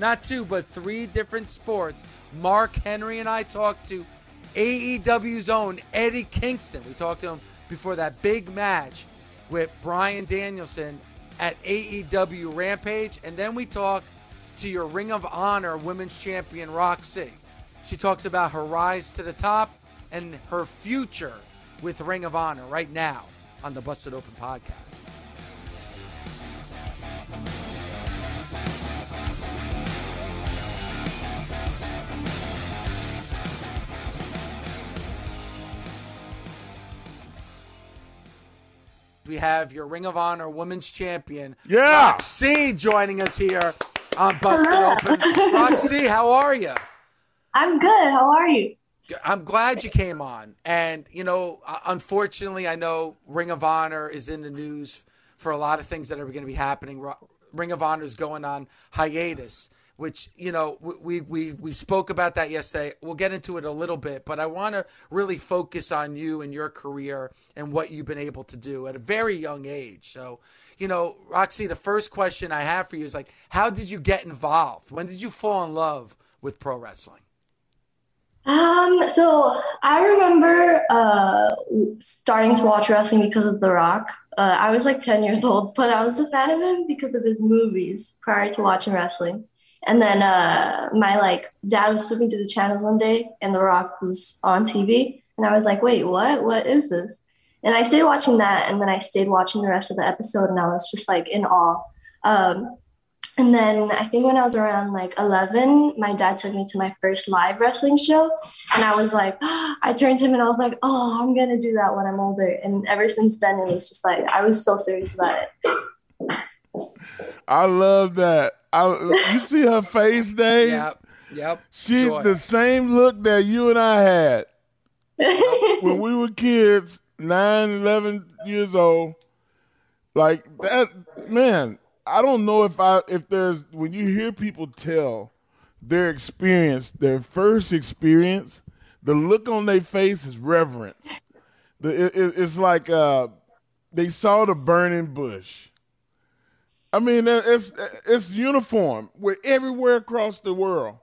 not two, but three different sports, Mark Henry and I talked to AEW's own Eddie Kingston. We talked to him before that big match with Bryan Danielson at AEW Rampage. And then we talk to your Ring of Honor Women's Champion Rok-C. She talks about her rise to the top and her future with Ring of Honor right now on the Busted Open podcast. We have your Ring of Honor Women's Champion, Yeah. Rok-C, joining us here on Busted Hello. Open. Rok-C, how are you? I'm good. How are you? I'm glad you came on. And, you know, uh, unfortunately, I know Ring of Honor is in the news for a lot of things that are going to be happening. Ring of Honor is going on hiatus, which, you know, we, we, we spoke about that yesterday. We'll get into it a little bit, but I want to really focus on you and your career and what you've been able to do at a very young age. So, you know, Rok-C, the first question I have for you is like, how did you get involved? When did you fall in love with pro wrestling? Um, so I remember uh starting to watch wrestling because of The Rock. Uh, I was like 10 years old, but I was a fan of him because of his movies prior to watching wrestling. And then uh my like dad was flipping through the channels one day and The Rock was on TV and I was like, "Wait, what? What is this?" And I stayed watching that and then I stayed watching the rest of the episode and I was just like in awe. Um And then I think when I was around like 11, my dad took me to my first live wrestling show. And I was like, I turned to him and I was like, oh, I'm going to do that when I'm older. And ever since then, it was just like, I was so serious about it. I love that. I, you see her face, Dave? Yep. Yep. She Joy. the same look that you and I had when we were kids, 9, 11 years old. Like that, man. I don't know if I if there's when you hear people tell their experience, their first experience, the look on their face is reverence. The, it, it- it's like uh, they saw the burning bush. I mean, it's it's uniform. We're everywhere across the world.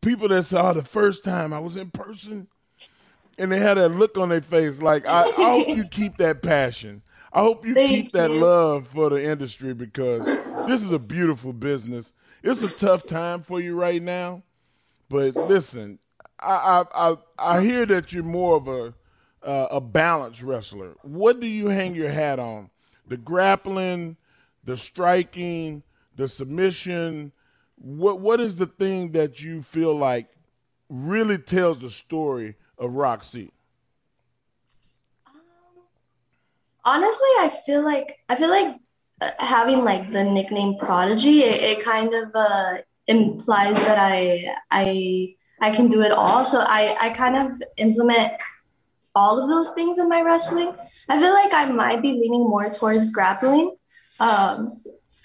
People that saw the first time I was in person, and they had that look on their face. Like I, I hope you keep that passion. I hope you Thank keep that you. love for the industry because this is a beautiful business. It's a tough time for you right now, but listen, I I I, I hear that you're more of a uh, a balanced wrestler. What do you hang your hat on? The grappling, the striking, the submission. What what is the thing that you feel like really tells the story of Rok-C? Honestly, I feel like I feel like uh, having like the nickname Prodigy, it, it kind of uh, implies that I I I can do it all. So I I kind of implement all of those things in my wrestling. I feel like I might be leaning more towards grappling. Um,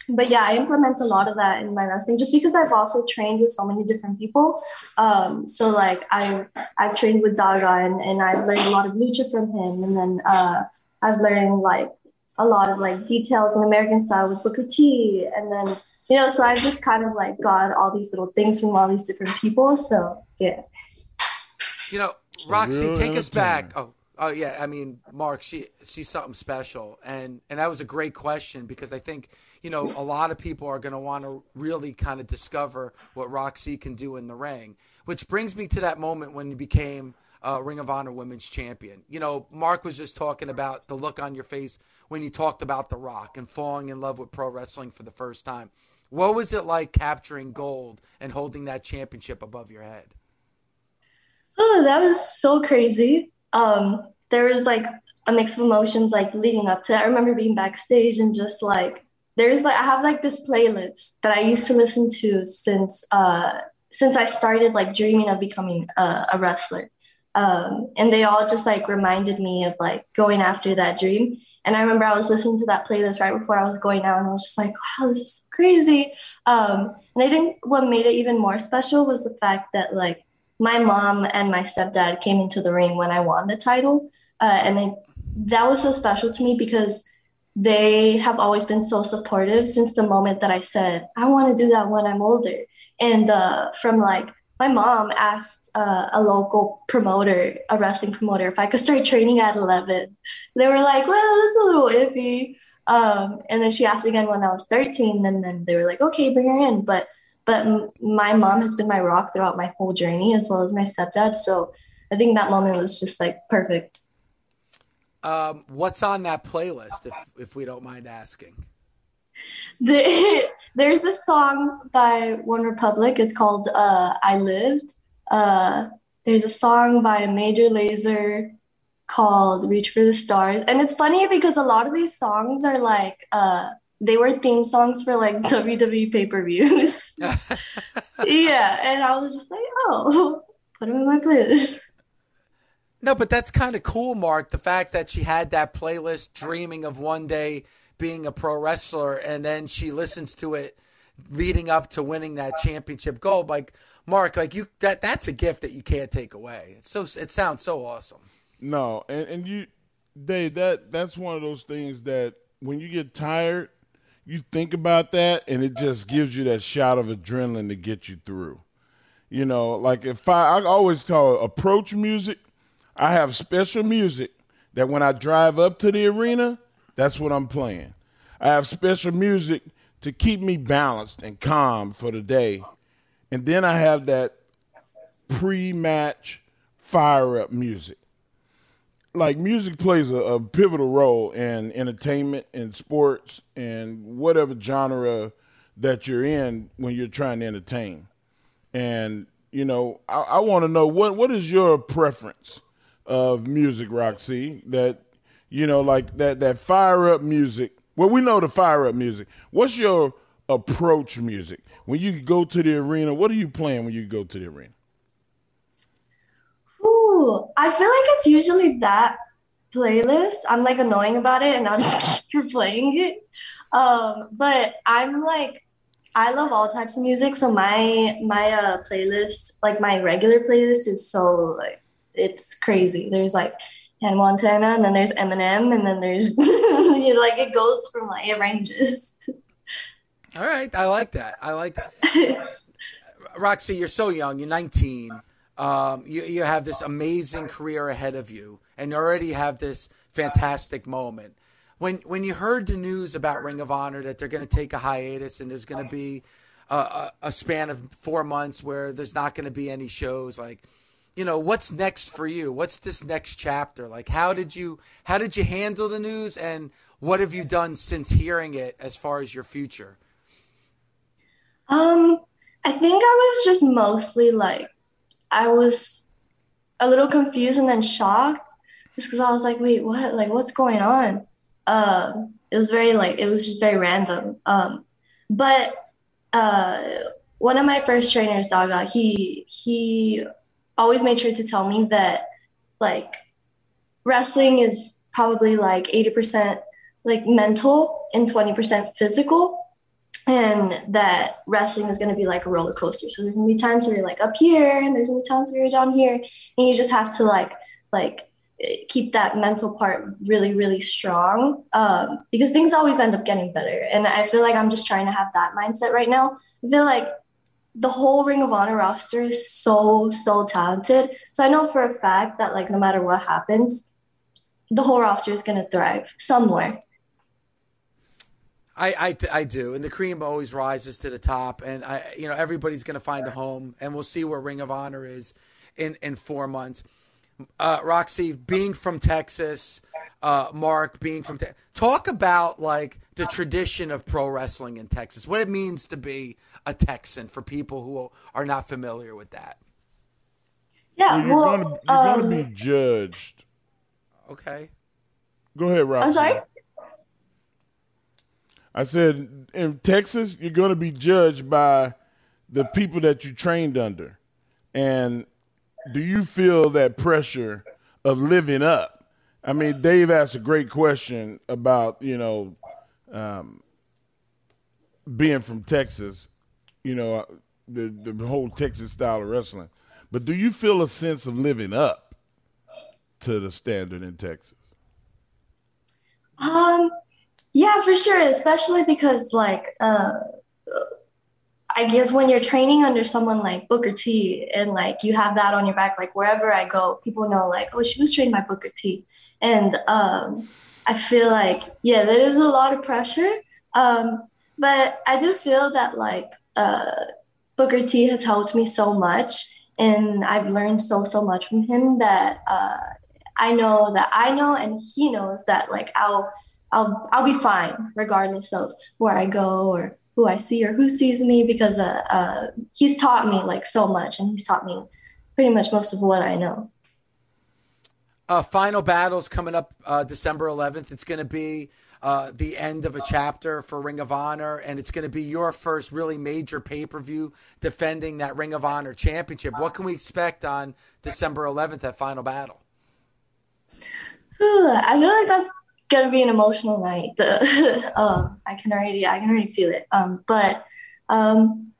but yeah, I implement a lot of that in my wrestling just because I've also trained with so many different people. Um, so like I I've trained with Daga and, and I've learned a lot of lucha from him and then uh I've learned like a lot of like details in American style with Booker T, and then you know, so I've just kind of like got all these little things from all these different people. So yeah. You know, Rok-C, take us back. Oh, oh yeah. I mean, Mark, she she's something special, and and that was a great question because I think you know a lot of people are going to want to really kind of discover what Rok-C can do in the ring. Which brings me to that moment when you became uh, Ring of Honor Women's Champion. You know, Mark was just talking about the look on your face when you talked about The Rock and falling in love with pro wrestling for the first time. What was it like capturing gold and holding that championship above your head? Oh, that was so crazy. Um, there was like a mix of emotions like leading up to it. I remember being backstage and just like there's like I have like this playlist that I used to listen to since uh since I started like dreaming of becoming a, a wrestler. Um, and they all just like reminded me of like going after that dream. And I remember I was listening to that playlist right before I was going out, and I was just like, wow, this is crazy. Um, and I think what made it even more special was the fact that like my mom and my stepdad came into the ring when I won the title. Uh, and they, that was so special to me because they have always been so supportive since the moment that I said, I want to do that when I'm older. And uh, from like, my mom asked uh, a local promoter, a wrestling promoter, if I could start training at 11. They were like, well, it's a little iffy. Um, and then she asked again when I was 13, and then they were like, okay, bring her in. But but my mom has been my rock throughout my whole journey, as well as my stepdad. So I think that moment was just like perfect. Um, what's on that playlist, if if we don't mind asking? The, there's a song by OneRepublic. It's called uh, "I Lived." Uh, there's a song by Major Lazer called "Reach for the Stars," and it's funny because a lot of these songs are like uh, they were theme songs for like WWE pay per views. yeah, and I was just like, oh, put them in my playlist. No, but that's kind of cool, Mark. The fact that she had that playlist, dreaming of one day being a pro wrestler, and then she listens to it leading up to winning that championship gold. Like Mark, like you that that's a gift that you can't take away. It's so it sounds so awesome. No, and and you, Dave, that that's one of those things that when you get tired you think about that and it just gives you that shot of adrenaline to get you through. You know, like if I, I always call it approach music, I have special music that when I drive up to the arena, that's what I'm playing. I have special music to keep me balanced and calm for the day. And then I have that pre match fire up music like music plays a, a, pivotal role in entertainment and sports and whatever genre that you're in when you're trying to entertain. And you know, I, I want to know what what is your preference of music, Rok-C? That you know, like that that fire up music. Well, we know the fire up music. What's your approach music when you go to the arena? What are you playing when you go to the arena? Ooh, I feel like it's usually that playlist. I'm like annoying about it and I'll just keep replaying it. Um, but I'm like I love all types of music, so my my uh playlist, like my regular playlist is so like it's crazy. There's like Hannah Montana and then there's Eminem and then there's you know, like it goes from like it ranges. All right, I like that. I like that. Rok-C, you're so young. You're 19. Um, you, you have this amazing career ahead of you, and you already have this fantastic moment. When when you heard the news about Ring of Honor that they're going to take a hiatus and there's going to be a, a, a span of four months where there's not going to be any shows, like you know what's next for you? What's this next chapter? Like how did you how did you handle the news and what have you done since hearing it as far as your future? Um i think i was just mostly like I was a little confused and then shocked just because I was like, wait, what? Like, what's going on? Um, it was very like it was just very random. Um, but uh, one of my first trainers, Daga, he he always made sure to tell me that like wrestling is probably like 80% like mental and 20% physical and that wrestling is going to be like a roller coaster. So there's going to be times where you're like up here, and there's going to be times where you're down here, and you just have to like like keep that mental part really, really strong um, because things always end up getting better. And I feel like I'm just trying to have that mindset right now. I feel like the whole Ring of Honor roster is so, so talented. So I know for a fact that, like, no matter what happens, the whole roster is going to thrive somewhere. I, I, I do, and the cream always rises to the top, and I you know everybody's going to find a home, and we'll see where Ring of Honor is in in four months. Uh, Rok-C, being from Texas, uh, Mark being from Texas, talk about like the tradition of pro wrestling in Texas, what it means to be a Texan for people who are not familiar with that. Yeah, you're well, gonna, you're um, gonna be judged. Okay. Go ahead, Rok-C. I'm sorry. I said in Texas, you're going to be judged by the people that you trained under. And do you feel that pressure of living up? I mean, Dave asked a great question about, you know, um, being from Texas, you know, the, the whole Texas style of wrestling. But do you feel a sense of living up to the standard in Texas? Um, yeah, for sure, especially because like uh I guess when you're training under someone like Booker T and like you have that on your back, like wherever I go, people know like, oh, she was trained by Booker T. And um I feel like, yeah, there is a lot of pressure. Um, but I do feel that like uh Booker T has helped me so much and I've learned so so much from him that uh I know that I know and he knows that like I'll I'll I'll be fine regardless of where I go or who I see or who sees me because uh, uh, he's taught me like so much and he's taught me pretty much most of what I know. Uh, final battles coming up uh, December 11th. It's going to be uh, the end of a chapter for Ring of Honor, and it's going to be your first really major pay per view defending that Ring of Honor championship. What can we expect on December 11th at Final Battle? I feel like that's gonna be an emotional night. um, I can already, I can already feel it. Um, but um,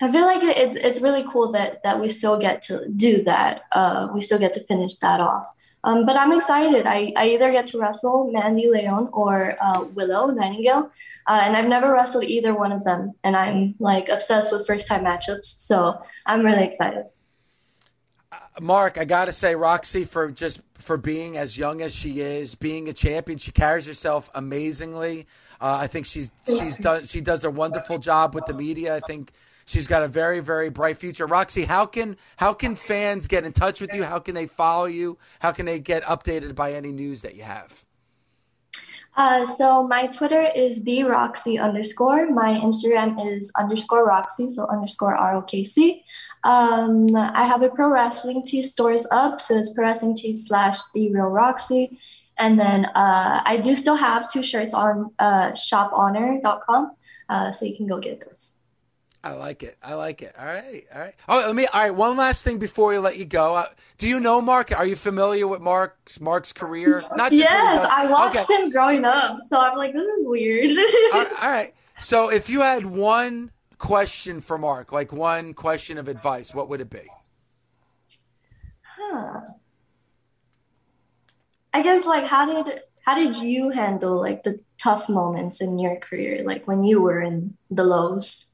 I feel like it, it's really cool that that we still get to do that. Uh, we still get to finish that off. Um, but I'm excited. I, I either get to wrestle Mandy Leon or uh, Willow Nightingale, uh, and I've never wrestled either one of them. And I'm like obsessed with first time matchups, so I'm really excited. Mark, I got to say, Rok-C, for just for being as young as she is, being a champion, she carries herself amazingly. Uh, I think she's she's done she does a wonderful job with the media. I think she's got a very very bright future. Rok-C, how can how can fans get in touch with you? How can they follow you? How can they get updated by any news that you have? Uh, so my Twitter is the Roxy underscore. My Instagram is underscore Roxy, so underscore R O K C. Um, I have a pro wrestling tee stores up, so it's pro wrestling tee slash the real Roxy. And then uh, I do still have two shirts on uh, shophonor.com, uh, so you can go get those. I like it. I like it. All right. All right. Oh, let me. All right. One last thing before we let you go. Uh, do you know Mark? Are you familiar with Mark's Mark's career? Not yes, I watched okay. him growing up, so I'm like, this is weird. all, right, all right. So, if you had one question for Mark, like one question of advice, what would it be? Huh. I guess like how did how did you handle like the tough moments in your career, like when you were in the lows?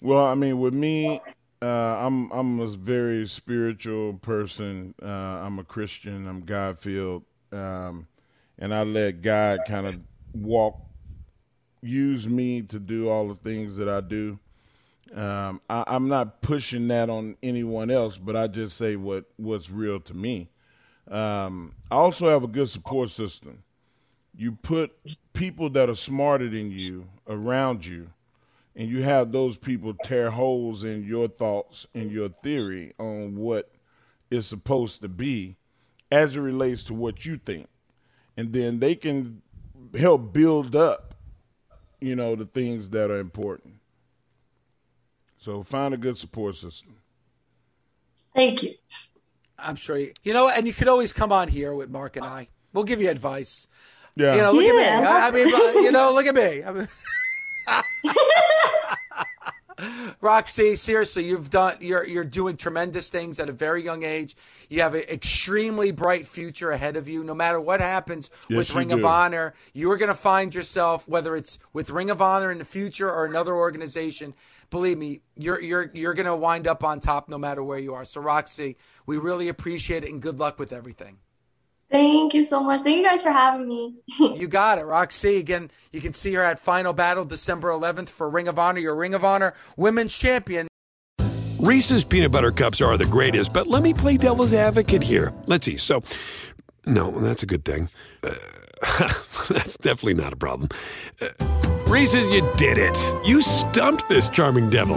Well, I mean, with me, uh, I'm I'm a very spiritual person. Uh, I'm a Christian. I'm God filled, um, and I let God kind of walk, use me to do all the things that I do. Um, I, I'm not pushing that on anyone else, but I just say what what's real to me. Um, I also have a good support system. You put people that are smarter than you around you and you have those people tear holes in your thoughts and your theory on what is supposed to be as it relates to what you think. And then they can help build up you know the things that are important. So find a good support system. Thank you. I'm sure you, you know and you could always come on here with mark and i. We'll give you advice. Yeah. You know look yeah. at me. I, I mean uh, you know look at me. I mean, Rok-C, seriously, you've done you're you're doing tremendous things at a very young age. You have an extremely bright future ahead of you. No matter what happens Yes, with Ring do. of Honor, you are going to find yourself whether it's with Ring of Honor in the future or another organization. Believe me, you're you're you're going to wind up on top no matter where you are. So Rok-C, we really appreciate it and good luck with everything. Thank you so much. Thank you guys for having me. You got it, Rok-C. Again, you can see her at Final Battle December 11th for Ring of Honor, your Ring of Honor Women's Champion. Reese's peanut butter cups are the greatest, but let me play devil's advocate here. Let's see. So, no, that's a good thing. Uh, that's definitely not a problem. Uh, Reese's, you did it. You stumped this charming devil.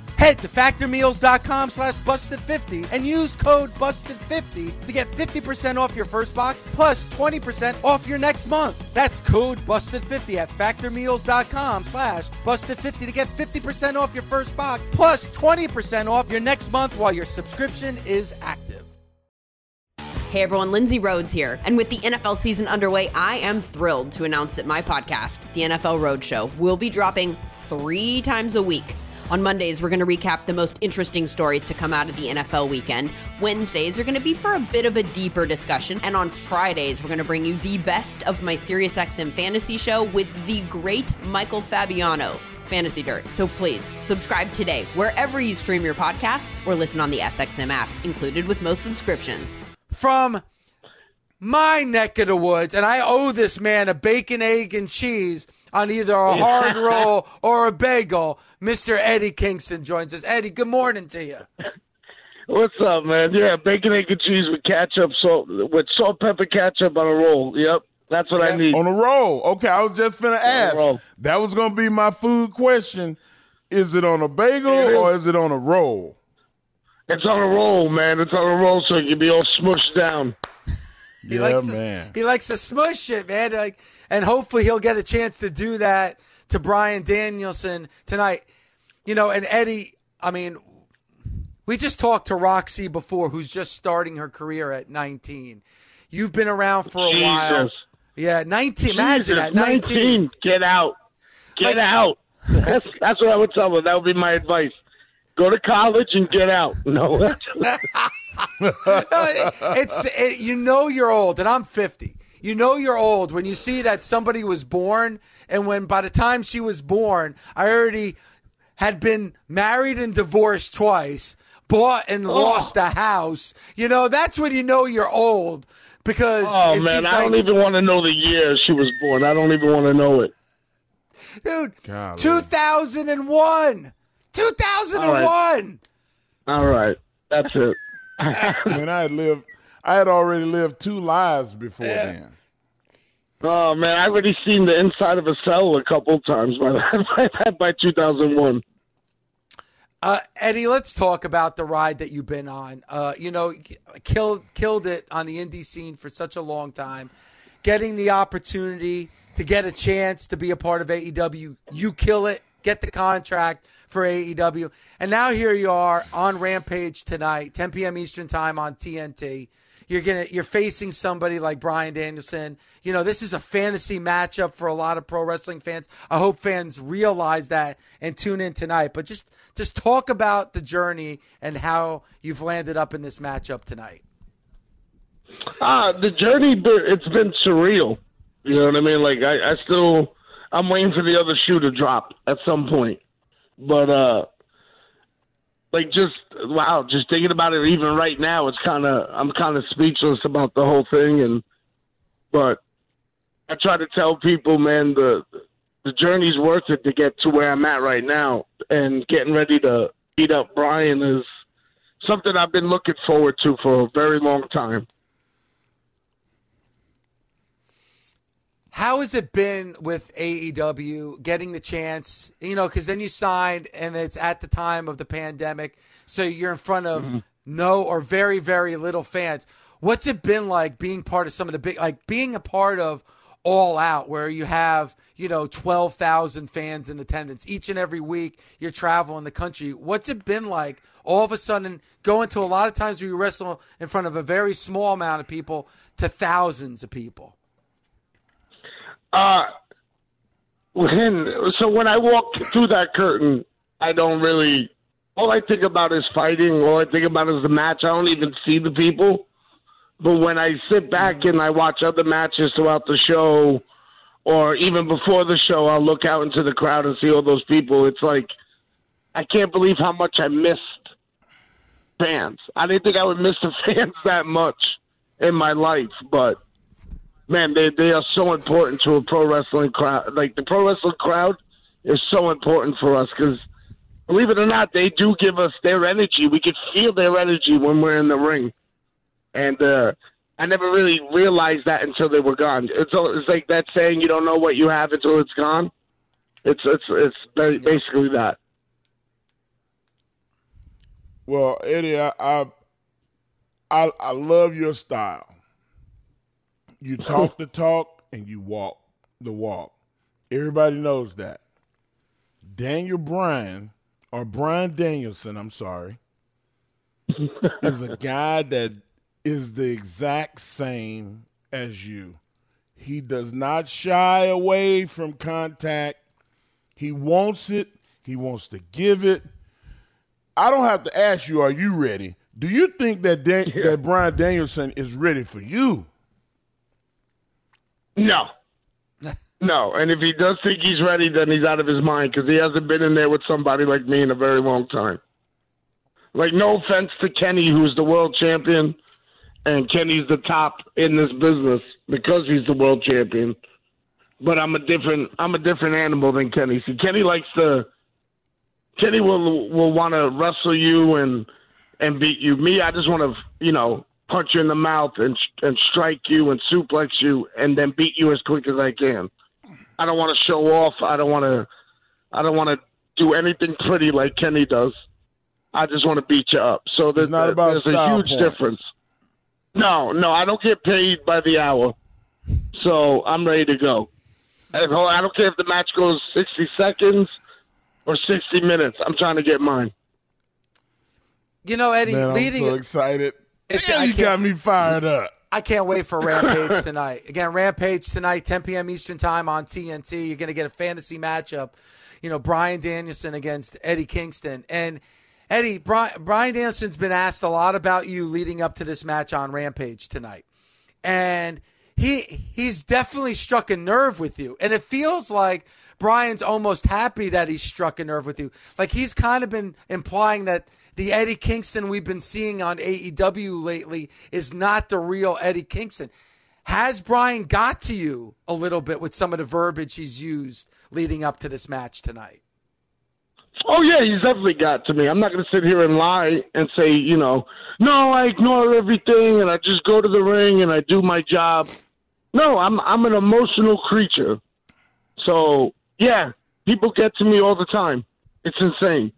Head to factormeals.com slash busted50 and use code busted50 to get 50% off your first box plus 20% off your next month. That's code busted50 at factormeals.com slash busted50 to get 50% off your first box plus 20% off your next month while your subscription is active. Hey everyone, Lindsay Rhodes here. And with the NFL season underway, I am thrilled to announce that my podcast, The NFL Roadshow, will be dropping three times a week. On Mondays, we're going to recap the most interesting stories to come out of the NFL weekend. Wednesdays are going to be for a bit of a deeper discussion. And on Fridays, we're going to bring you the best of my SiriusXM fantasy show with the great Michael Fabiano. Fantasy Dirt. So please subscribe today wherever you stream your podcasts or listen on the SXM app, included with most subscriptions. From my neck of the woods, and I owe this man a bacon, egg, and cheese on either a hard roll or a bagel. Mr. Eddie Kingston joins us. Eddie, good morning to you. What's up, man? Yeah, bacon, egg, and cheese with ketchup, salt, with salt, pepper, ketchup on a roll. Yep, that's what I need. On a roll. Okay, I was just gonna ask. That was gonna be my food question. Is it on a bagel It is. or is it on a roll? It's on a roll, man. It's on a roll, so it can be all smushed down. He yeah, likes to, man. He likes to smush it, man. Like, and hopefully he'll get a chance to do that to Bryan Danielson tonight. You know, and Eddie. I mean, we just talked to Rok-C before, who's just starting her career at 19. You've been around for a while. Yeah, 19. Imagine that. 19. Get out. Get Like- out. That's that's what I would tell her. That would be my advice. Go to college and get out. No. No, it- it's it, you know you're old, and I'm 50. You know you're old when you see that somebody was born, and when by the time she was born, I already had been married and divorced twice, bought and oh. lost a house. You know that's when you know you're old because oh man, I don't 19 even want to know the year she was born. I don't even want to know it. dude. Golly. 2001, 2001. All right, that's it. when I had lived, I had already lived two lives before then. Oh man, I already seen the inside of a cell a couple times by by, by 2001. Uh, Eddie, let's talk about the ride that you've been on. Uh, you know, killed killed it on the indie scene for such a long time. Getting the opportunity to get a chance to be a part of AEW, you kill it, get the contract for AEW, and now here you are on Rampage tonight, 10 p.m. Eastern time on TNT. You're gonna you're facing somebody like Bryan Danielson. You know, this is a fantasy matchup for a lot of pro wrestling fans. I hope fans realize that and tune in tonight. But just just talk about the journey and how you've landed up in this matchup tonight. Ah, the journey it's been surreal. You know what I mean? Like I, I still I'm waiting for the other shoe to drop at some point. But uh like just wow, just thinking about it even right now, it's kind of I'm kind of speechless about the whole thing. And but I try to tell people, man, the the journey's worth it to get to where I'm at right now, and getting ready to beat up Bryan is something I've been looking forward to for a very long time. How has it been with AEW getting the chance? You know, because then you signed, and it's at the time of the pandemic, so you're in front of mm-hmm. no or very, very little fans. What's it been like being part of some of the big, like being a part of All Out, where you have you know twelve thousand fans in attendance each and every week? You're traveling the country. What's it been like all of a sudden going to a lot of times where you wrestle in front of a very small amount of people to thousands of people? Uh, when so when I walk through that curtain, I don't really. All I think about is fighting. All I think about is the match. I don't even see the people. But when I sit back and I watch other matches throughout the show, or even before the show, I'll look out into the crowd and see all those people. It's like I can't believe how much I missed fans. I didn't think I would miss the fans that much in my life, but man, they they are so important to a pro wrestling crowd. Like the pro wrestling crowd is so important for us because believe it or not, they do give us their energy. We can feel their energy when we're in the ring, and uh, I never really realized that until they were gone. It's it's like that saying, "You don't know what you have until it's gone." It's it's it's basically that. Well, Eddie, I I I, I love your style. You talk the talk and you walk the walk. Everybody knows that. Daniel Bryan, or Bryan Danielson, I'm sorry, is a guy that is the exact same as you. He does not shy away from contact. He wants it, he wants to give it. I don't have to ask you, are you ready? Do you think that Dan- yeah. that Bryan Danielson is ready for you? No. no. And if he does think he's ready, then he's out of his mind because he hasn't been in there with somebody like me in a very long time. Like, no offense to Kenny, who's the world champion, and Kenny's the top in this business because he's the world champion. But I'm a different I'm a different animal than Kenny. See, Kenny likes to Kenny will will want to wrestle you and and beat you. Me, I just want to you know punch you in the mouth and and strike you and suplex you and then beat you as quick as I can. I don't want to show off. I don't want to. I don't want to do anything pretty like Kenny does. I just want to beat you up. So there's, not about there's a huge points. difference. No, no, I don't get paid by the hour, so I'm ready to go. I don't care if the match goes 60 seconds or 60 minutes. I'm trying to get mine. You know, Eddie, Man, leading. I'm so excited. It's, Damn, you got me fired up. I can't wait for Rampage tonight. Again, Rampage tonight, 10 p.m. Eastern Time on TNT. You're going to get a fantasy matchup. You know, Bryan Danielson against Eddie Kingston. And Eddie, Bryan, Bryan Danielson's been asked a lot about you leading up to this match on Rampage tonight. And he he's definitely struck a nerve with you. And it feels like Bryan's almost happy that he struck a nerve with you. Like he's kind of been implying that the Eddie Kingston we've been seeing on AEW lately is not the real Eddie Kingston. Has Bryan got to you a little bit with some of the verbiage he's used leading up to this match tonight? Oh yeah, he's definitely got to me. I'm not going to sit here and lie and say, you know, no, I ignore everything and I just go to the ring and I do my job. No, I'm I'm an emotional creature. So, yeah, people get to me all the time. It's insane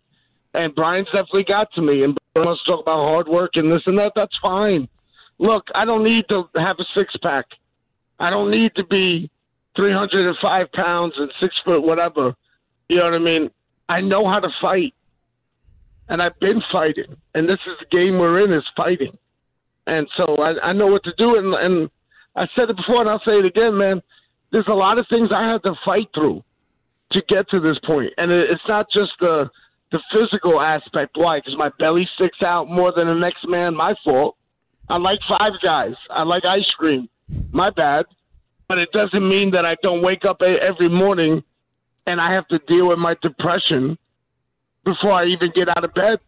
And Bryan's definitely got to me. And Bryan wants to talk about hard work and this and that. That's fine. Look, I don't need to have a six pack. I don't need to be 305 pounds and six foot whatever. You know what I mean? I know how to fight. And I've been fighting. And this is the game we're in is fighting. And so I, I know what to do. And, and I said it before and I'll say it again, man. There's a lot of things I had to fight through to get to this point. And it, it's not just the the physical aspect. Why? Because my belly sticks out more than the next man. My fault. I like Five Guys. I like ice cream. My bad. But it doesn't mean that I don't wake up every morning and I have to deal with my depression before I even get out of bed.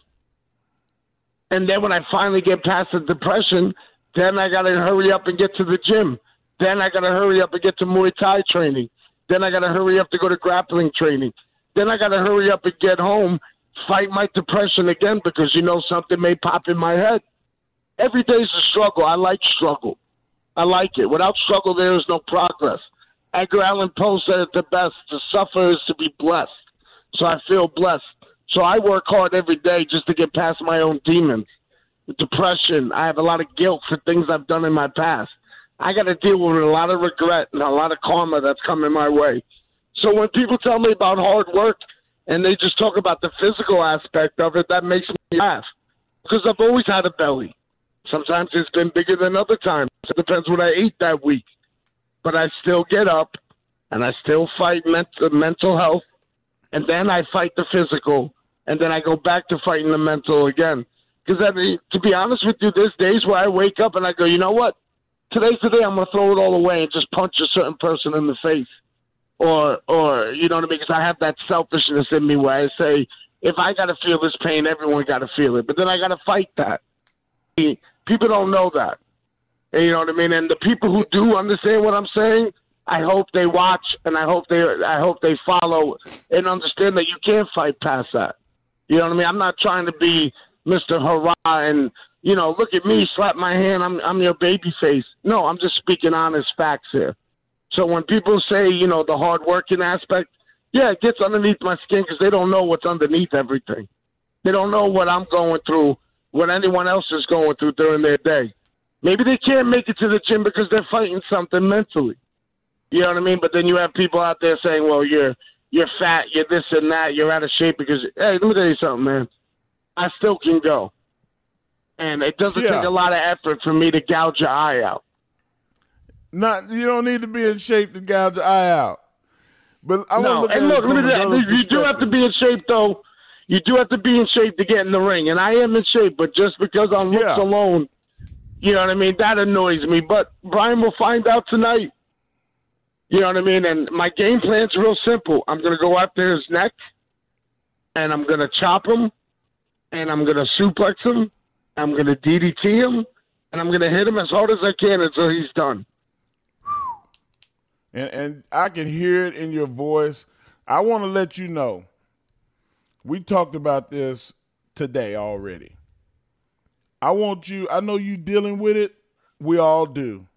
And then when I finally get past the depression, then I got to hurry up and get to the gym. Then I got to hurry up and get to Muay Thai training. Then I got to hurry up to go to grappling training. Then I got to hurry up and get home, fight my depression again because you know something may pop in my head. Every day's a struggle. I like struggle. I like it. Without struggle, there is no progress. Edgar Allan Poe said it the best to suffer is to be blessed. So I feel blessed. So I work hard every day just to get past my own demons. Depression. I have a lot of guilt for things I've done in my past. I got to deal with a lot of regret and a lot of karma that's coming my way. So when people tell me about hard work and they just talk about the physical aspect of it, that makes me laugh because I've always had a belly. Sometimes it's been bigger than other times. It depends what I ate that week. But I still get up and I still fight mental mental health, and then I fight the physical, and then I go back to fighting the mental again. Because I mean, to be honest with you, there's days where I wake up and I go, you know what? Today's the day I'm going to throw it all away and just punch a certain person in the face, or or you know what I mean? Because I have that selfishness in me where I say, if I got to feel this pain, everyone got to feel it. But then I got to fight that. People don't know that. And you know what I mean? And the people who do understand what I'm saying, I hope they watch and I hope they I hope they follow and understand that you can't fight past that. You know what I mean? I'm not trying to be Mr. Hurrah and you know, look at me, slap my hand, I'm I'm your baby face. No, I'm just speaking honest facts here. So when people say, you know, the hard working aspect, yeah, it gets underneath my skin because they don't know what's underneath everything. They don't know what I'm going through what anyone else is going through during their day. Maybe they can't make it to the gym because they're fighting something mentally. You know what I mean? But then you have people out there saying, "Well, you're you're fat, you're this and that, you're out of shape." Because hey, let me tell you something, man. I still can go, and it doesn't yeah. take a lot of effort for me to gouge your eye out. Not you don't need to be in shape to gouge your eye out. But I no, look and look, look at that. You do have to be in shape though you do have to be in shape to get in the ring, and I am in shape. But just because on looks yeah. alone, you know what I mean, that annoys me. But Bryan will find out tonight. You know what I mean? And my game plan's real simple. I'm going to go after his neck, and I'm going to chop him, and I'm going to suplex him, I'm going to DDT him, and I'm going to hit him as hard as I can until he's done. And, and I can hear it in your voice. I want to let you know we talked about this today already. I want you, I know you dealing with it. We all do.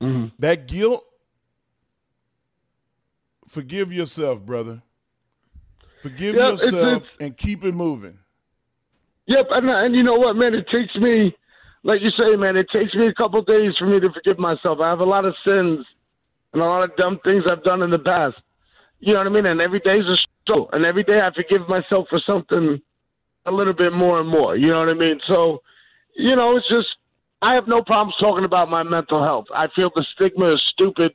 Mm-hmm. That guilt, forgive yourself, brother. Forgive yep, yourself it's, it's, and keep it moving. Yep, and, and you know what, man? It takes me, like you say, man, it takes me a couple days for me to forgive myself. I have a lot of sins and a lot of dumb things I've done in the past. You know what I mean? And every day is a struggle. And every day I forgive myself for something a little bit more and more. You know what I mean? So, you know, it's just I have no problems talking about my mental health. I feel the stigma is stupid,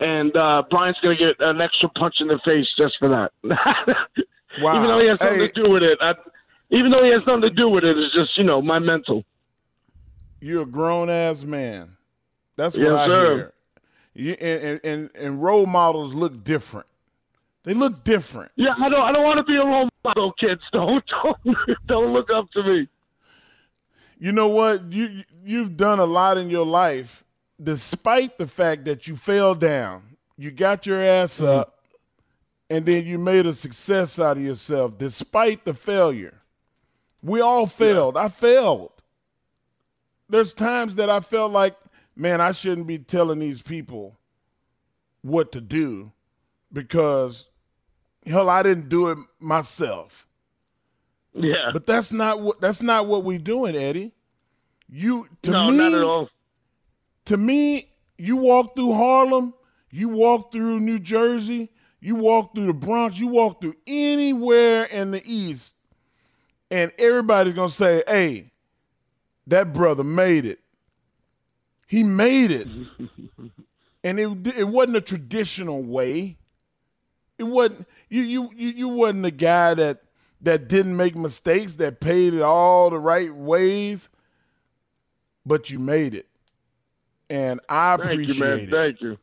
and uh, Bryan's going to get an extra punch in the face just for that. wow. Even though he has nothing hey. to do with it. I, even though he has nothing to do with it, it's just you know my mental. You're a grown ass man. That's what yes, I sir. hear. You, and, and and role models look different. They look different. Yeah, I don't. I don't want to be a role model, kids. Don't don't don't look up to me. You know what? You you've done a lot in your life, despite the fact that you fell down. You got your ass mm-hmm. up, and then you made a success out of yourself, despite the failure. We all failed. Yeah. I failed. There's times that I felt like, man, I shouldn't be telling these people what to do because Hell, I didn't do it myself. Yeah. But that's not what that's not what we're doing, Eddie. You to no, me, not at all. To me, you walk through Harlem, you walk through New Jersey, you walk through the Bronx, you walk through anywhere in the East, and everybody's gonna say, "Hey, that brother made it. He made it." and it it wasn't a traditional way. It wasn't you you you you wasn't the guy that that didn't make mistakes, that paid it all the right ways, but you made it. And I Thank appreciate you, man. it. Thank you.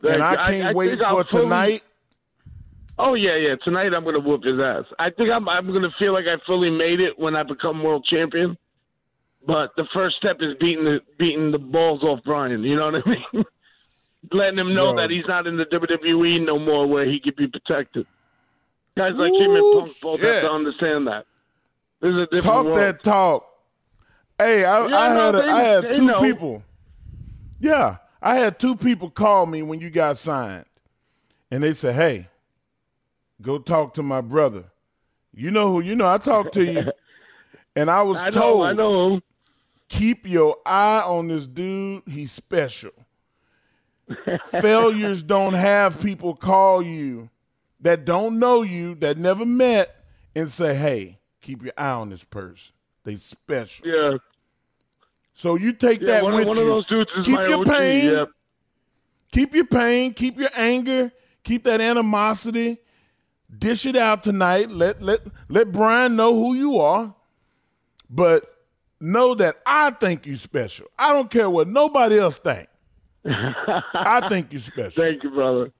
Thank and I can't I wait for fully- tonight. Oh yeah, yeah. Tonight I'm gonna whoop his ass. I think I'm I'm gonna feel like I fully made it when I become world champion. But the first step is beating the beating the balls off Bryan. You know what I mean? Letting him know that he's not in the WWE no more, where he could be protected. Guys like him and Ooh, Punk both have to understand that. This is a different Talk world. that talk. Hey, I, Yeah, I no, had a, they- I had two know. people. Yeah, I had two people call me when you got signed, and they said, "Hey, go talk to my brother." You know who? You know I talked to you, and I was I know, told, I know. Keep your eye on this dude. He's special. Failures don't have people call you that don't know you, that never met, and say, "Hey, keep your eye on this person. They special." Yeah, So you take yeah. that One, with one you. of those dudes is keep my your OG. pain. Yeah. Keep your pain. Keep your anger. Keep that animosity. Dish it out tonight. Let let let Bryan know who you are. But know that I think you special. I don't care what nobody else think. I think you special. Thank you, brother.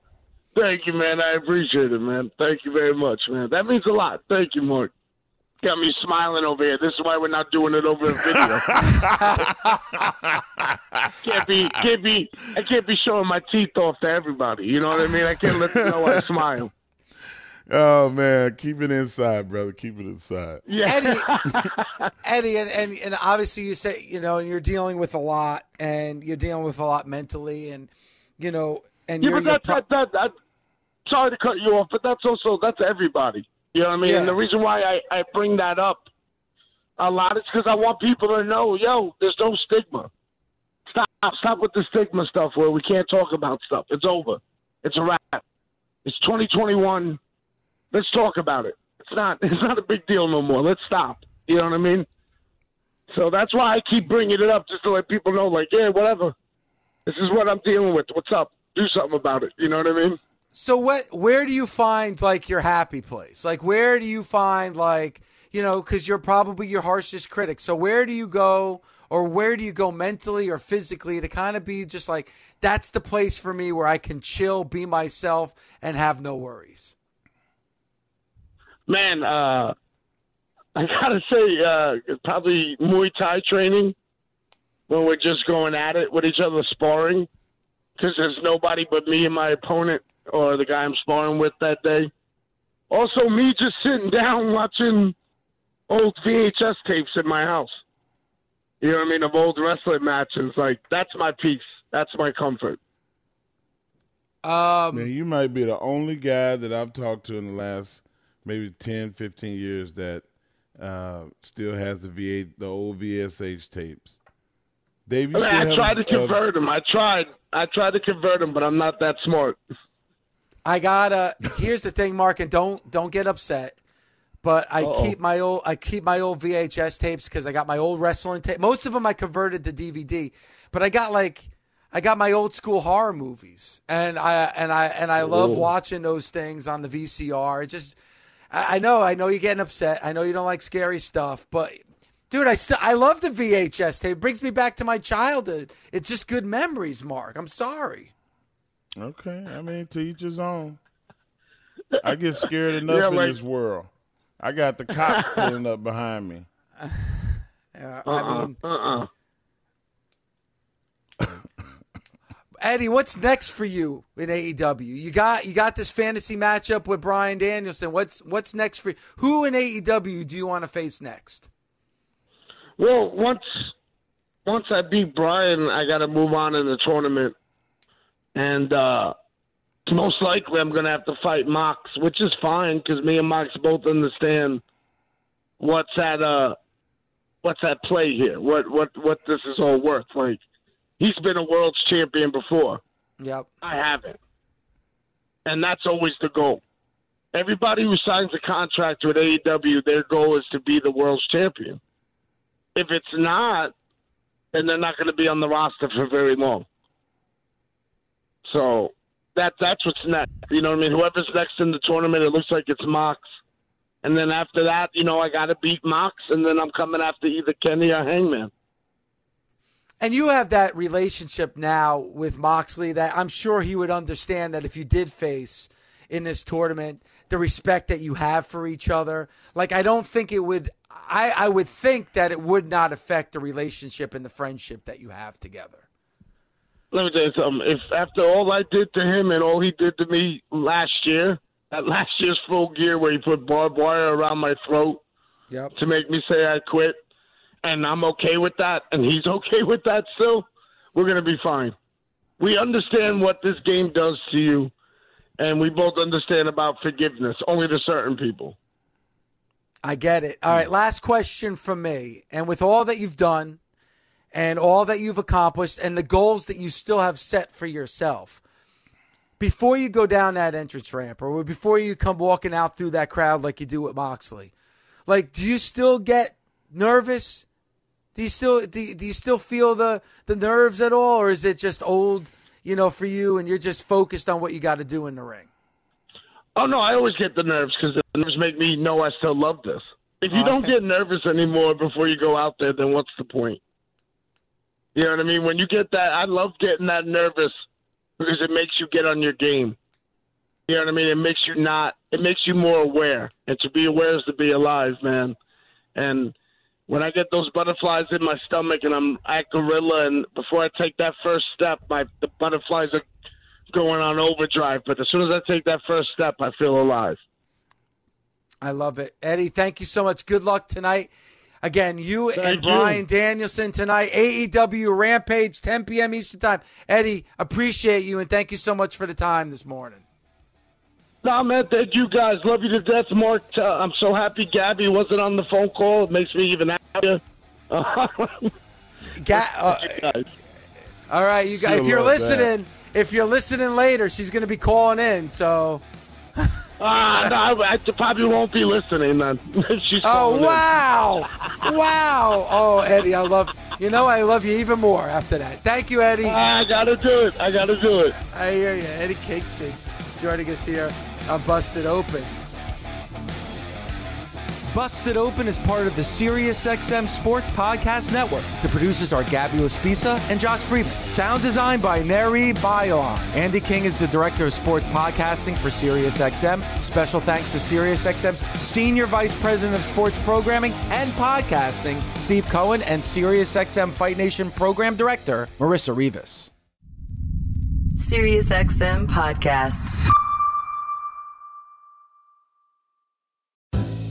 Thank you, man. I appreciate it, man. Thank you very much, man. That means a lot. Thank you, Mark. Got me smiling over here. This is why we're not doing it over a video. can't be, can't be, I can't be showing my teeth off to everybody. You know what I mean? I can't let them know I smile. Oh man, keep it inside, brother. Keep it inside. Eddie, Eddie, and, and and obviously you say you know, and you're dealing with a lot, and you're dealing with a lot mentally, and you know, and Yeah, you're, but you're that, pro- that, that, that, sorry to cut you off, but that's also that's everybody. You know what I mean? Yeah. And the reason why I, I bring that up a lot is because I want people to know, yo, there's no stigma. Stop, stop with the stigma stuff where we can't talk about stuff. It's over. It's a wrap. It's 2021. Let's talk about it. It's not. It's not a big deal no more. Let's stop. You know what I mean? So that's why I keep bringing it up, just to let people know, like, yeah, whatever. This is what I'm dealing with. What's up? Do something about it. You know what I mean? So what? Where do you find like your happy place? Like where do you find like you know because you're probably your harshest critic. So where do you go, or where do you go mentally or physically to kind of be just like that's the place for me where I can chill, be myself, and have no worries. Man, uh, I gotta say, uh, probably Muay Thai training when we're just going at it with each other, sparring, because there's nobody but me and my opponent or the guy I'm sparring with that day. Also, me just sitting down watching old VHS tapes in my house. You know what I mean? Of old wrestling matches. Like, that's my peace. That's my comfort. Um, Man, you might be the only guy that I've talked to in the last maybe 10, 15 years that uh, still has the V8, the old VSH tapes. Dave, you I, mean, still I tried to convert him. I tried. I tried to convert him, but I'm not that smart. I gotta. Here's the thing, Mark, and don't don't get upset. But I Uh-oh. keep my old I keep my old VHS tapes because I got my old wrestling tape. Most of them I converted to DVD, but I got like I got my old school horror movies, and I and I and I love Ooh. watching those things on the VCR. It just I, I know I know you're getting upset. I know you don't like scary stuff, but dude, I still I love the VHS tape. It brings me back to my childhood. It's just good memories, Mark. I'm sorry. Okay, I mean, to each his own. I get scared enough Yeah, in this world. I got the cops pulling up behind me. Yeah, Uh-uh. I mean. uh-uh. uh-uh. Eddie, what's next for you in AEW? You got you got this fantasy matchup with Bryan Danielson. What's what's next for you? Who in AEW do you want to face next? Well, once once I beat Bryan, I got to move on in the tournament, and uh, most likely I'm going to have to fight Mox, which is fine because me and Mox both understand what's at uh what's at play here. What what what this is all worth. Like he's been a world's champion before. Yep. I haven't. And that's always the goal. Everybody who signs a contract with AEW, their goal is to be the world's champion. If it's not, then they're not going to be on the roster for very long. So that that's what's next. You know what I mean? Whoever's next in the tournament, it looks like it's Mox. And then after that, you know, I got to beat Mox, and then I'm coming after either Kenny or Hangman. And you have that relationship now with Moxley that I'm sure he would understand that if you did face in this tournament, the respect that you have for each other. Like I don't think it would I, I would think that it would not affect the relationship and the friendship that you have together. Let me tell you something. If after all I did to him and all he did to me last year, that last year's full gear where he put barbed wire around my throat Yep. to make me say I quit, and I'm okay with that, and he's okay with that still, we're going to be fine. We understand what this game does to you, and we both understand about forgiveness, only to certain people. I get it. All right, last question from me. And with all that you've done and all that you've accomplished and the goals that you still have set for yourself, before you go down that entrance ramp or before you come walking out through that crowd like you do with Moxley, like do you still get nervous? Do you still do do you still feel the the nerves at all or is it just old, you know, for you and you're just focused on what you got to do in the ring? Oh no, I always get the nerves because the nerves make me know I still love this. If you oh, don't Okay. get nervous anymore before you go out there, then what's the point? You know what I mean? When you get that, I love getting that nervous because it makes you get on your game. You know what I mean? It makes you not. It makes you more aware, and to be aware is to be alive, man. And when I get those butterflies in my stomach and I'm at gorilla, and before I take that first step, my the butterflies are going on overdrive. But as soon as I take that first step, I feel alive. I love it. Eddie, thank you so much. Good luck tonight. Again, you and Thank you. Bryan Danielson tonight, AEW Rampage, 10 p.m. Eastern Time. Eddie, appreciate you and thank you so much for the time this morning. No, man, thank you guys. Love you to death, Mark. Uh, I'm so happy Gabby wasn't on the phone call. It makes me even happier. Ga- uh, all right, you guys. She'll If you're love listening, if you're listening later, she's going to be calling in. So, Ah, no, I, I probably won't be listening then. She's oh wow, wow. Oh, Eddie, I love. You know, I love you even more after that. Thank you, Eddie. I gotta do it. I gotta do it. I hear you. Eddie Kingston joining us here on Busted Open. Busted Open is part of the SiriusXM Sports Podcast Network. The producers are Gabby Laspisa and Josh Friedman. Sound design by Neri Bayon. Andy King is the director of sports podcasting for SiriusXM. Special thanks to SiriusXM's Senior Vice President of Sports Programming and Podcasting, Steve Cohen, and SiriusXM Fight Nation Program Director, Marissa Rivas. SiriusXM podcasts.